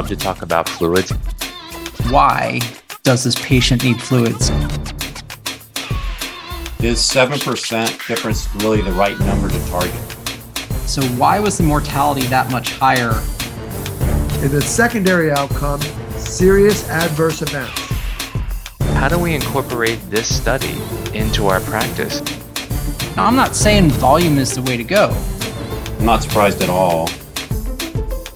love to talk about fluids. Why does this patient need fluids? Is 7% difference really the right number to target? So, why was the mortality that much higher? And the secondary outcome serious adverse events. How do we incorporate this study into our practice? Now, I'm not saying volume is the way to go. I'm not surprised at all.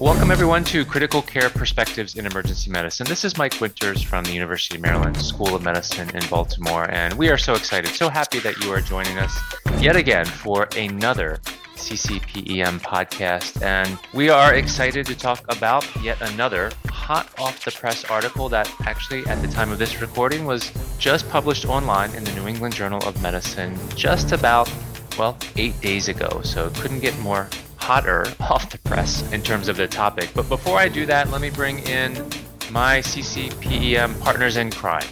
Welcome, everyone, to Critical Care Perspectives in Emergency Medicine. This is Mike Winters from the University of Maryland School of Medicine in Baltimore, and we are so excited, so happy that you are joining us yet again for another CCPEM podcast. And we are excited to talk about yet another hot off the press article that actually, at the time of this recording, was just published online in the New England Journal of Medicine just about, well, eight days ago. So couldn't get more hotter off the press in terms of the topic. But before I do that, let me bring in my CCPEM partners in crime.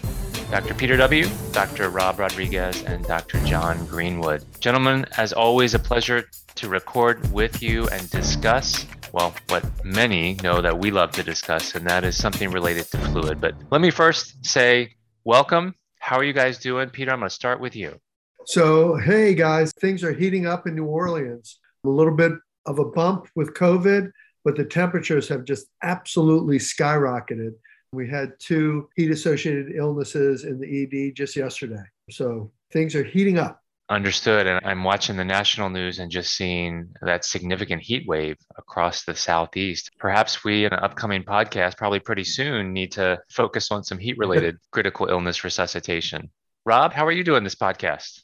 Dr. Peter W., Dr. Rob Rodriguez, and Dr. John Greenwood. Gentlemen, as always, a pleasure to record with you and discuss, well, what many know that we love to discuss, and that is something related to fluid. But let me first say, welcome. How are you guys doing? Peter, I'm going to start with you. So, hey guys, things are heating up in New Orleans. A little bit of a bump with COVID, but the temperatures have just absolutely skyrocketed. We had two heat associated illnesses in the ED just yesterday. So things are heating up. Understood. And I'm watching the national news and just seeing that significant heat wave across the Southeast. Perhaps we, in an upcoming podcast, probably pretty soon, need to focus on some heat related critical illness resuscitation. Rob, how are you doing this podcast?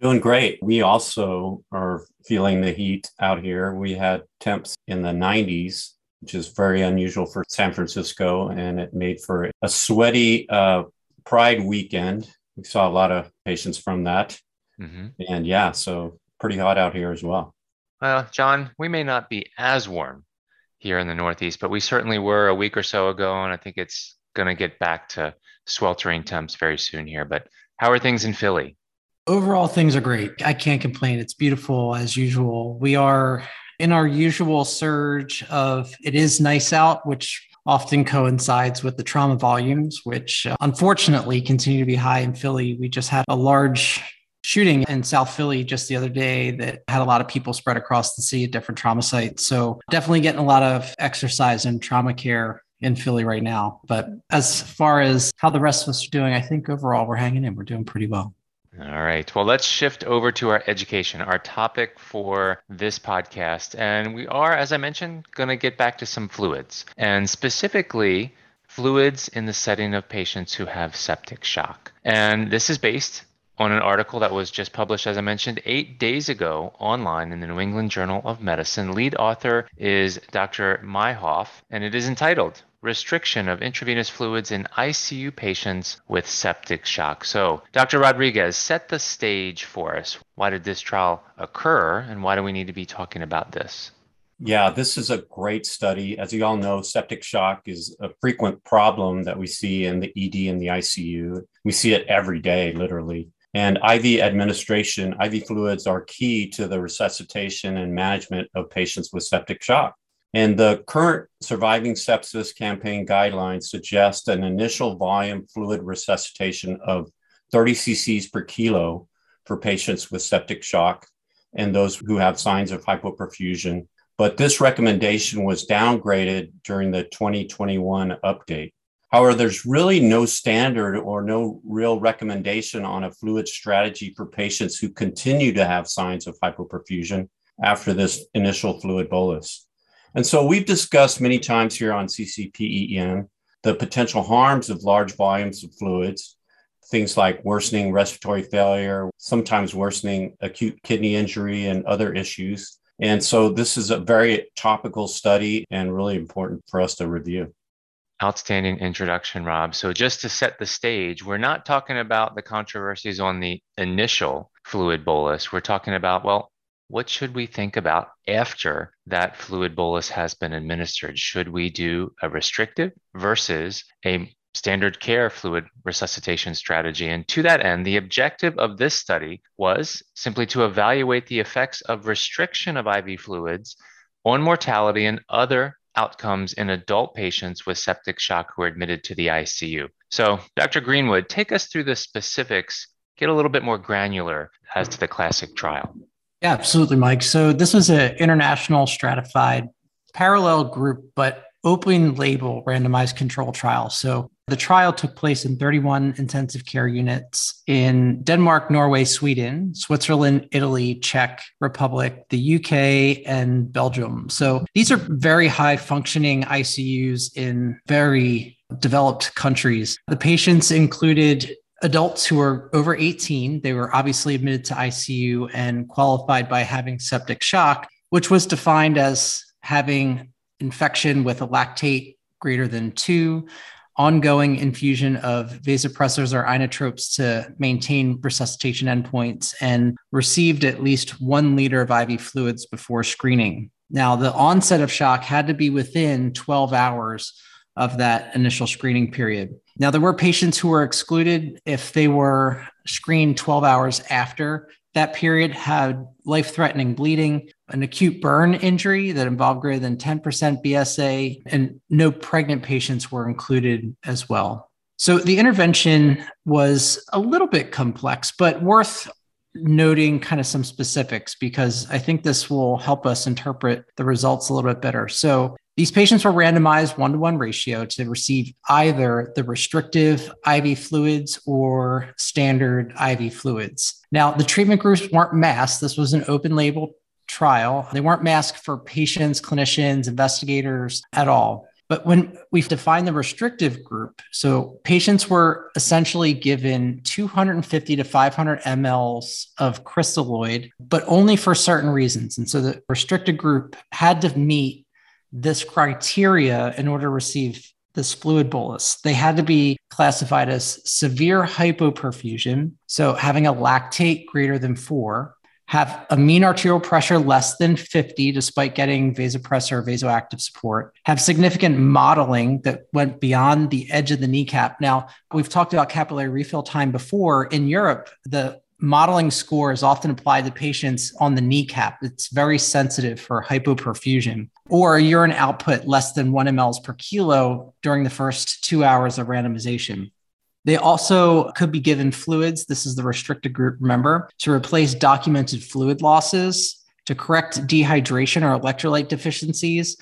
Doing great. We also are feeling the heat out here. We had temps in the 90s, which is very unusual for San Francisco, and it made for a sweaty uh, Pride weekend. We saw a lot of patients from that. Mm-hmm. And yeah, so pretty hot out here as well. Well, John, we may not be as warm here in the Northeast, but we certainly were a week or so ago, and I think it's going to get back to sweltering temps very soon here. But how are things in Philly? Overall, things are great. I can't complain. It's beautiful as usual. We are in our usual surge of it is nice out, which often coincides with the trauma volumes, which uh, unfortunately continue to be high in Philly. We just had a large shooting in South Philly just the other day that had a lot of people spread across the city at different trauma sites. So definitely getting a lot of exercise and trauma care in Philly right now. But as far as how the rest of us are doing, I think overall we're hanging in. We're doing pretty well. All right. Well, let's shift over to our education, our topic for this podcast. And we are, as I mentioned, going to get back to some fluids and specifically fluids in the setting of patients who have septic shock. And this is based on an article that was just published, as I mentioned, eight days ago online in the New England Journal of Medicine. Lead author is Dr. Meyhoff, and it is entitled restriction of intravenous fluids in ICU patients with septic shock. So, Dr. Rodriguez, set the stage for us. Why did this trial occur, and why do we need to be talking about this? Yeah, this is a great study. As you all know, septic shock is a frequent problem that we see in the ED and the ICU. We see it every day, literally. And IV administration, IV fluids are key to the resuscitation and management of patients with septic shock. And the current surviving sepsis campaign guidelines suggest an initial volume fluid resuscitation of 30 cc's per kilo for patients with septic shock and those who have signs of hypoperfusion. But this recommendation was downgraded during the 2021 update. However, there's really no standard or no real recommendation on a fluid strategy for patients who continue to have signs of hypoperfusion after this initial fluid bolus. And so we've discussed many times here on CCPEM the potential harms of large volumes of fluids, things like worsening respiratory failure, sometimes worsening acute kidney injury, and other issues. And so this is a very topical study and really important for us to review. Outstanding introduction, Rob. So, just to set the stage, we're not talking about the controversies on the initial fluid bolus. We're talking about, well, what should we think about after that fluid bolus has been administered? Should we do a restrictive versus a standard care fluid resuscitation strategy? And to that end, the objective of this study was simply to evaluate the effects of restriction of IV fluids on mortality and other outcomes in adult patients with septic shock who are admitted to the ICU. So, Dr. Greenwood, take us through the specifics, get a little bit more granular as to the classic trial. Yeah, absolutely, Mike. So, this was an international stratified parallel group, but open label randomized control trial. So the trial took place in 31 intensive care units in Denmark, Norway, Sweden, Switzerland, Italy, Czech Republic, the UK, and Belgium. So these are very high functioning ICUs in very developed countries. The patients included adults who were over 18. They were obviously admitted to ICU and qualified by having septic shock, which was defined as having infection with a lactate greater than two, ongoing infusion of vasopressors or inotropes to maintain resuscitation endpoints, and received at least one liter of IV fluids before screening. Now, the onset of shock had to be within 12 hours of that initial screening period. Now, there were patients who were excluded if they were screened 12 hours after that period, had life threatening bleeding, an acute burn injury that involved greater than 10% BSA, and no pregnant patients were included as well. So the intervention was a little bit complex, but worth noting kind of some specifics because I think this will help us interpret the results a little bit better. So these patients were randomized one to one ratio to receive either the restrictive IV fluids or standard IV fluids. Now, the treatment groups weren't masked. This was an open label trial. They weren't masked for patients, clinicians, investigators at all. But when we've defined the restrictive group, so patients were essentially given 250 to 500 mLs of crystalloid, but only for certain reasons. And so the restricted group had to meet this criteria in order to receive this fluid bolus. They had to be classified as severe hypoperfusion, so having a lactate greater than four, have a mean arterial pressure less than 50 despite getting vasopressor or vasoactive support, have significant mottling that went beyond the edge of the kneecap. Now, we've talked about capillary refill time before. In Europe, the mottling score is often applied to patients on the kneecap. It's very sensitive for hypoperfusion or urine output less than one mLs per kilo during the first two hours of randomization. They also could be given fluids. This is the restricted group, remember, to replace documented fluid losses, to correct dehydration or electrolyte deficiencies,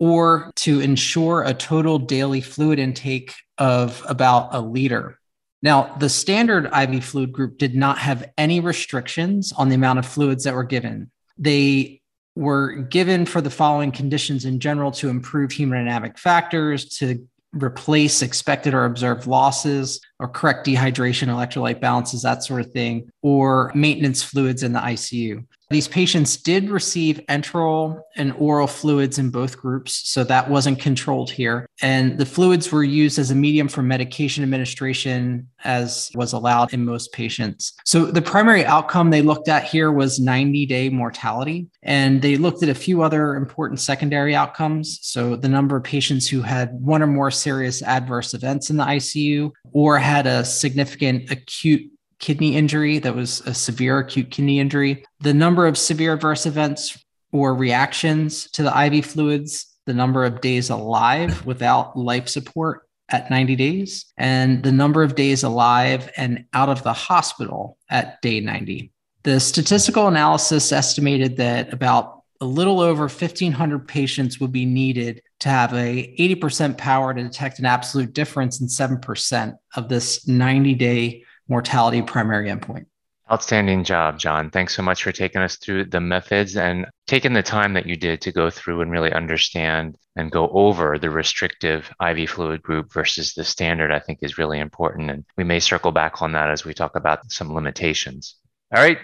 or to ensure a total daily fluid intake of about a liter. Now, the standard IV fluid group did not have any restrictions on the amount of fluids that were given. They were given for the following conditions in general to improve hemodynamic factors, to replace expected or observed losses, or correct dehydration, electrolyte balances, that sort of thing, or maintenance fluids in the ICU. These patients did receive enteral and oral fluids in both groups, so that wasn't controlled here. And the fluids were used as a medium for medication administration, as was allowed in most patients. So the primary outcome they looked at here was 90 day mortality. And they looked at a few other important secondary outcomes. So the number of patients who had one or more serious adverse events in the ICU or had a significant acute kidney injury that was a severe acute kidney injury, the number of severe adverse events or reactions to the IV fluids, the number of days alive without life support at 90 days, and the number of days alive and out of the hospital at day 90. The statistical analysis estimated that about a little over 1,500 patients would be needed to have a 80% power to detect an absolute difference in 7% of this 90 day mortality primary endpoint. Outstanding job, John. Thanks so much for taking us through the methods and taking the time that you did to go through and really understand and go over the restrictive IV fluid group versus the standard, I think is really important. And we may circle back on that as we talk about some limitations. All right,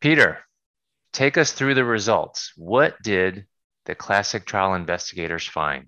Peter, take us through the results. What did the classic trial investigators find?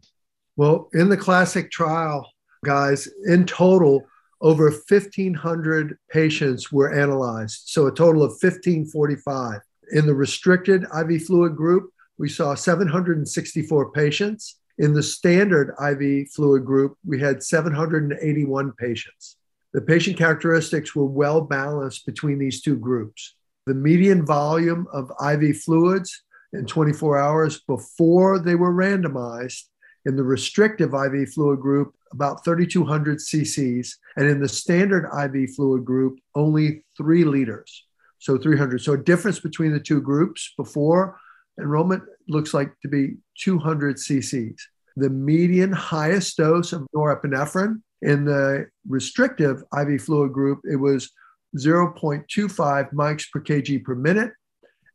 Well, in the classic trial, guys, in total, over 1,500 patients were analyzed, so a total of 1,545. In the restricted IV fluid group, we saw 764 patients. In the standard IV fluid group, we had 781 patients. The patient characteristics were well balanced between these two groups. The median volume of IV fluids in 24 hours before they were randomized. In the restrictive IV fluid group, about 3,200 cc's, and in the standard IV fluid group, only three liters. So 300. So a difference between the two groups before enrollment looks like to be 200 cc's. The median highest dose of norepinephrine in the restrictive IV fluid group, it was 0.25 mics per kg per minute.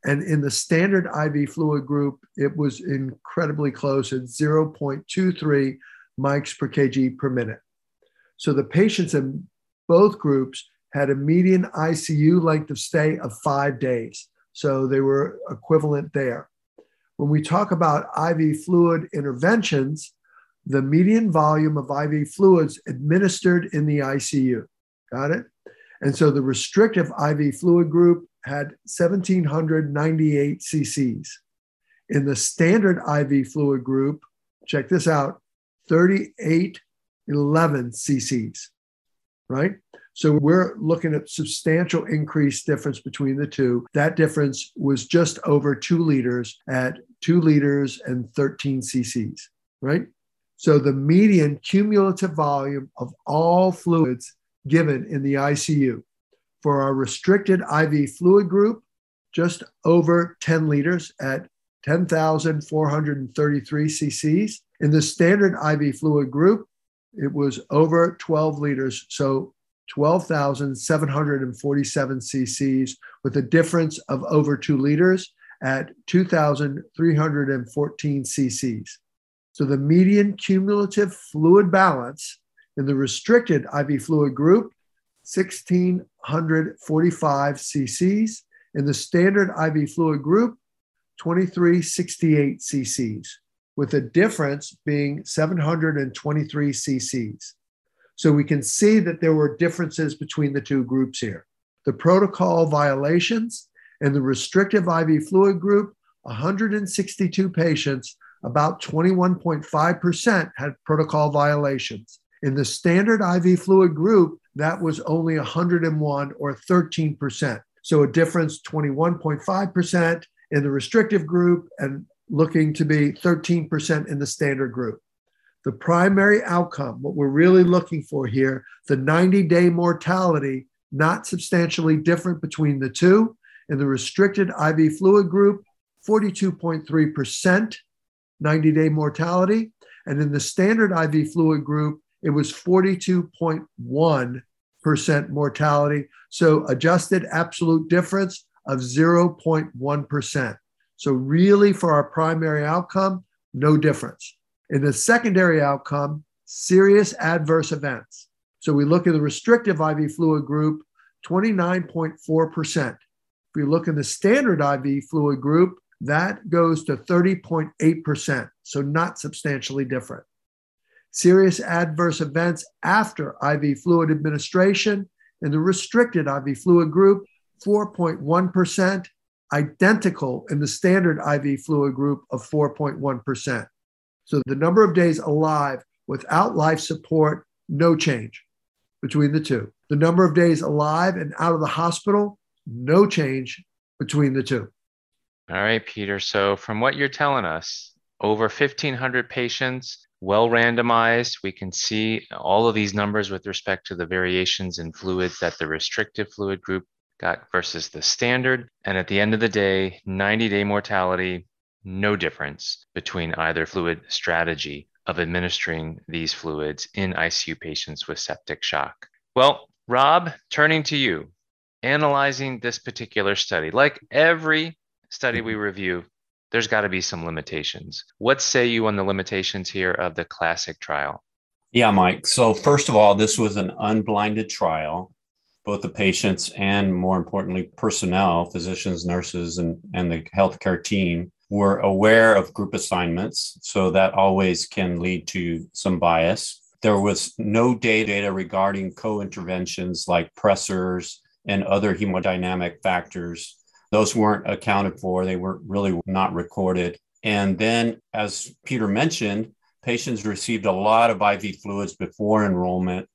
And in the standard IV fluid group, it was incredibly close at 0.23 mics per kg per minute. So the patients in both groups had a median ICU length of stay of five days. So they were equivalent there. When we talk about IV fluid interventions, the median volume of IV fluids administered in the ICU. Got it? And so the restrictive IV fluid group had 1,798 cc's. In the standard IV fluid group, check this out 3811 cc's, right? So we're looking at substantial increase difference between the two. That difference was just over two liters at two liters and 13 cc's, right? So the median cumulative volume of all fluids given in the ICU for our restricted IV fluid group, just over 10 liters at 10,433 cc's. In the standard IV fluid group, it was over 12 liters, so 12,747 cc's with a difference of over two liters at 2,314 cc's. So the median cumulative fluid balance in the restricted IV fluid group, 1,645 cc's. In the standard IV fluid group, 2368 cc's, with a difference being 723 cc's. So we can see that there were differences between the two groups here. The protocol violations in the restrictive IV fluid group, 162 patients, about 21.5% had protocol violations. In the standard IV fluid group, that was only 101 or 13%. So a difference 21.5% in the restrictive group and looking to be 13% in the standard group. The primary outcome, what we're really looking for here, the 90 day mortality, not substantially different between the two. In the restricted IV fluid group, 42.3% 90 day mortality. And in the standard IV fluid group, it was 42.1% mortality. So adjusted absolute difference of 0.1%. So, really, for our primary outcome, no difference. In the secondary outcome, serious adverse events. So, we look at the restrictive IV fluid group, 29.4%. If we look in the standard IV fluid group, that goes to 30.8%, so not substantially different. Serious adverse events after IV fluid administration in the restricted IV fluid group, 4.1%, identical in the standard IV fluid group of 4.1%. So the number of days alive without life support, no change between the two. The number of days alive and out of the hospital, no change between the two. All right, Peter. So, from what you're telling us, over 1,500 patients, well randomized. We can see all of these numbers with respect to the variations in fluids that the restrictive fluid group got versus the standard. And at the end of the day, 90 day mortality, no difference between either fluid strategy of administering these fluids in ICU patients with septic shock. Well, Rob, turning to you, analyzing this particular study, like every study we mm-hmm. review, there's got to be some limitations. What say you on the limitations here of the classic trial? Yeah, Mike. So, first of all, this was an unblinded trial. Both the patients and, more importantly, personnel, physicians, nurses, and, and the healthcare team were aware of group assignments. So, that always can lead to some bias. There was no data regarding co interventions like pressors and other hemodynamic factors those weren't accounted for. They were really not recorded. And then, as Peter mentioned, patients received a lot of IV fluids before enrollment.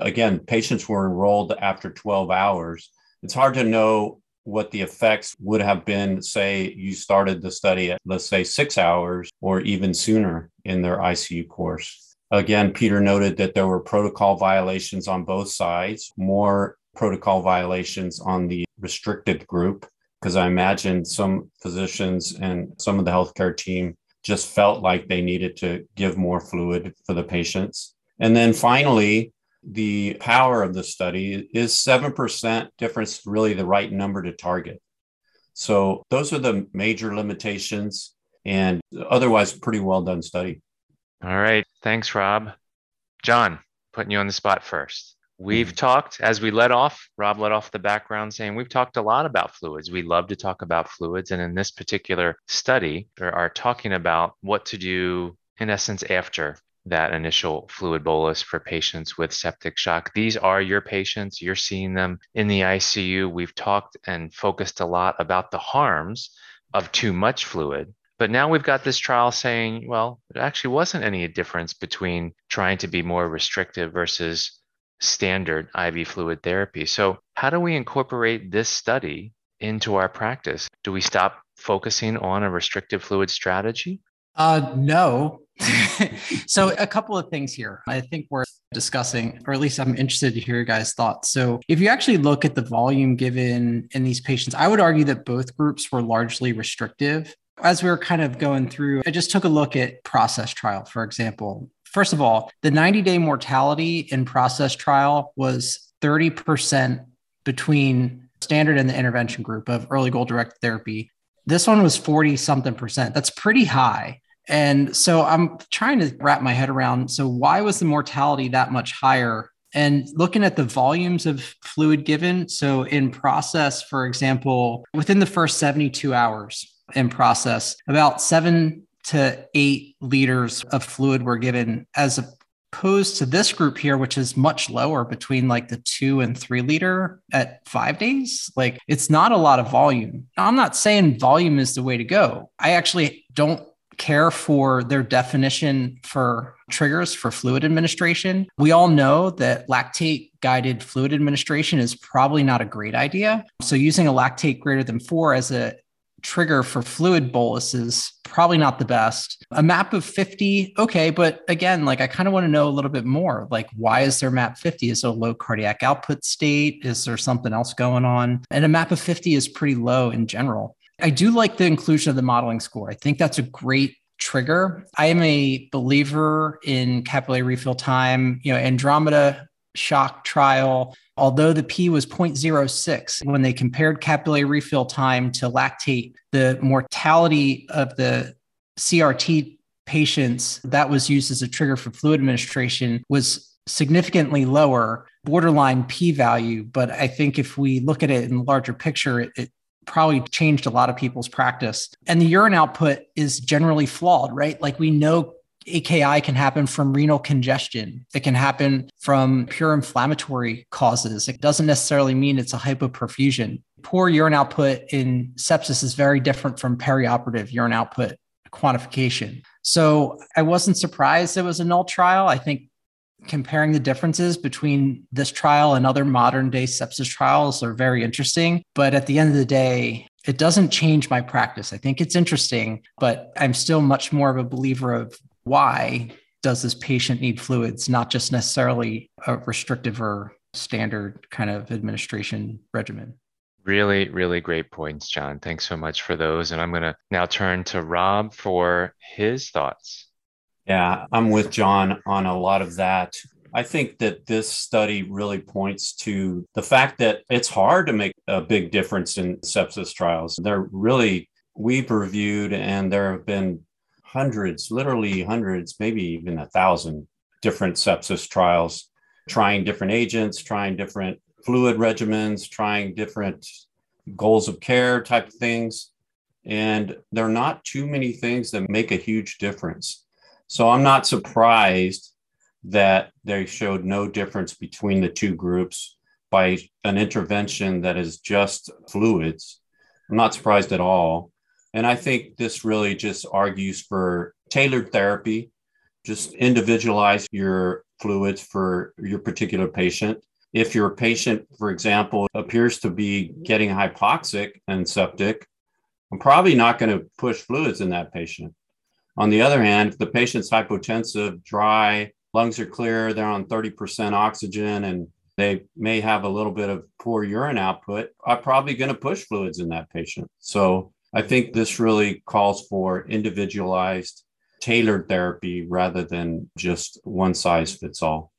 Again, patients were enrolled after 12 hours. It's hard to know what the effects would have been, say, you started the study at, let's say, six hours or even sooner in their ICU course. Again, Peter noted that there were protocol violations on both sides, more protocol violations on the restricted group, because I imagine some physicians and some of the healthcare team just felt like they needed to give more fluid for the patients. And then finally, the power of the study is 7% difference really the right number to target. So those are the major limitations and otherwise pretty well done study. All right. Thanks, Rob. John, putting you on the spot first. We've mm-hmm. talked, as we let off, Rob let off the background saying we've talked a lot about fluids. We love to talk about fluids. And in this particular study, we are talking about what to do, in essence, after that initial fluid bolus for patients with septic shock. These are your patients. You're seeing them in the ICU. We've talked and focused a lot about the harms of too much fluid. But now we've got this trial saying, well, it actually wasn't any difference between trying to be more restrictive versus standard IV fluid therapy. So, how do we incorporate this study into our practice? Do we stop focusing on a restrictive fluid strategy? Uh, no. so, a couple of things here I think we're discussing, or at least I'm interested to hear your guys' thoughts. So, if you actually look at the volume given in these patients, I would argue that both groups were largely restrictive. As we were kind of going through, I just took a look at ProCESS trial, for example. First of all, the 90 day mortality in ProCESS trial was 30% between standard and the intervention group of early goal directed therapy. This one was 40 something percent. That's pretty high. And so I'm trying to wrap my head around. So, why was the mortality that much higher? And looking at the volumes of fluid given. So, in ProCESS, for example, within the first 72 hours in ProCESS, about seven to eight liters of fluid were given as opposed to this group here, which is much lower between like the two and three liter at five days. Like it's not a lot of volume. I'm not saying volume is the way to go. I actually don't care for their definition for triggers for fluid administration. We all know that lactate guided fluid administration is probably not a great idea. So using a lactate greater than four as a trigger for fluid boluses probably not the best. A map of 50, okay, but again, like I kind of want to know a little bit more. Like, why is there map 50? Is it a low cardiac output state? Is there something else going on? And a map of 50 is pretty low in general. I do like the inclusion of the mottling score. I think that's a great trigger. I am a believer in capillary refill time. You know, Andromeda shock trial Although the P was 0.06, when they compared capillary refill time to lactate, the mortality of the CRT patients that was used as a trigger for fluid administration was significantly lower, borderline P value. But I think if we look at it in the larger picture, it, it probably changed a lot of people's practice. And the urine output is generally flawed, right? Like we know AKI can happen from renal congestion. It can happen from pure inflammatory causes. It doesn't necessarily mean it's a hypoperfusion. Poor urine output in sepsis is very different from perioperative urine output quantification. So I wasn't surprised it was a null trial. I think comparing the differences between this trial and other modern day sepsis trials are very interesting. But at the end of the day, it doesn't change my practice. I think it's interesting, but I'm still much more of a believer of why does this patient need fluids, not just necessarily a restrictive or standard kind of administration regimen. Really, really great points, John. Thanks so much for those. And I'm going to now turn to Rob for his thoughts. Yeah, I'm with John on a lot of that. I think that this study really points to the fact that it's hard to make a big difference in sepsis trials. They're really, we've reviewed, and there have been hundreds, literally hundreds, maybe even a thousand different sepsis trials, trying different agents, trying different fluid regimens, trying different goals of care type of things. And there are not too many things that make a huge difference. So I'm not surprised that they showed no difference between the two groups by an intervention that is just fluids. I'm not surprised at all. And I think this really just argues for tailored therapy, just individualize your fluids for your particular patient. If your patient, for example, appears to be getting hypoxic and septic, I'm probably not going to push fluids in that patient. On the other hand, if the patient's hypotensive, dry, lungs are clear, they're on 30% oxygen, and they may have a little bit of poor urine output, I'm probably going to push fluids in that patient. So I think this really calls for individualized, tailored therapy rather than just one size fits all.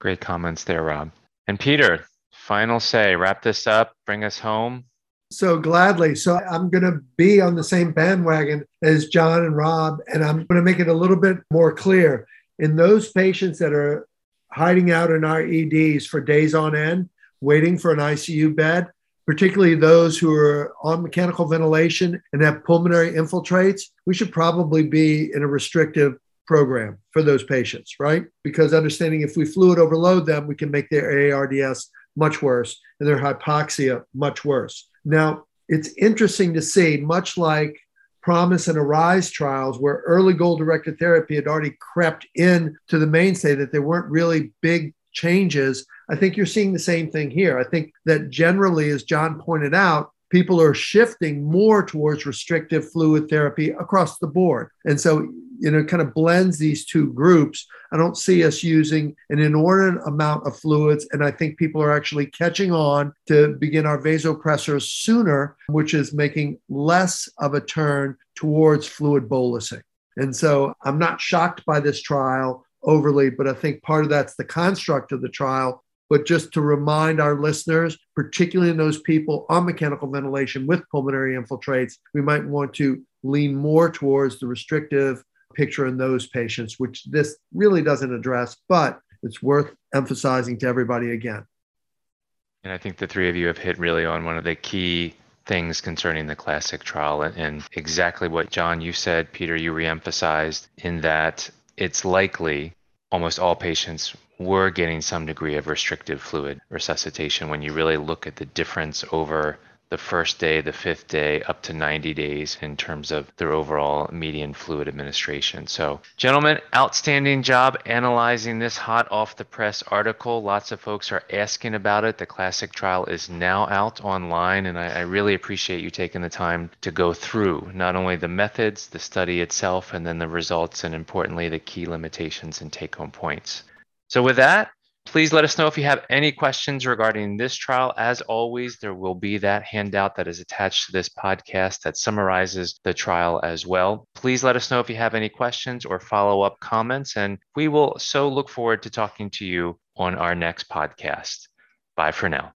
Great comments there, Rob. And Peter, final say, wrap this up, bring us home. So gladly. So I'm going to be on the same bandwagon as John and Rob, and I'm going to make it a little bit more clear. In those patients that are hiding out in our EDs for days on end, waiting for an ICU bed, particularly those who are on mechanical ventilation and have pulmonary infiltrates, we should probably be in a restrictive program for those patients, right? Because understanding if we fluid overload them, we can make their ARDS much worse and their hypoxia much worse. Now, it's interesting to see, much like PROMISE and ARISE trials, where early goal directed therapy had already crept in to the mainstay, that there weren't really big changes. I think you're seeing the same thing here. I think that generally, as John pointed out, people are shifting more towards restrictive fluid therapy across the board. And so, you know, it kind of blends these two groups. I don't see us using an inordinate amount of fluids. And I think people are actually catching on to begin our vasopressors sooner, which is making less of a turn towards fluid bolusing. And so I'm not shocked by this trial overly, but I think part of that's the construct of the trial. But just to remind our listeners, particularly in those people on mechanical ventilation with pulmonary infiltrates, we might want to lean more towards the restrictive picture in those patients, which this really doesn't address, but it's worth emphasizing to everybody again. And I think the three of you have hit really on one of the key things concerning the classic trial and, exactly what John you said, Peter you reemphasized in that it's likely almost all patients were getting some degree of restrictive fluid resuscitation when you really look at the difference over the first day, the fifth day, up to 90 days in terms of their overall median fluid administration. So, gentlemen, outstanding job analyzing this hot off the press article. Lots of folks are asking about it. The classic trial is now out online, and I, I really appreciate you taking the time to go through not only the methods, the study itself, and then the results, and importantly, the key limitations and take home points. So, with that, Please let us know if you have any questions regarding this trial. As always, there will be that handout that is attached to this podcast that summarizes the trial as well. Please let us know if you have any questions or follow up comments, and we will so look forward to talking to you on our next podcast. Bye for now.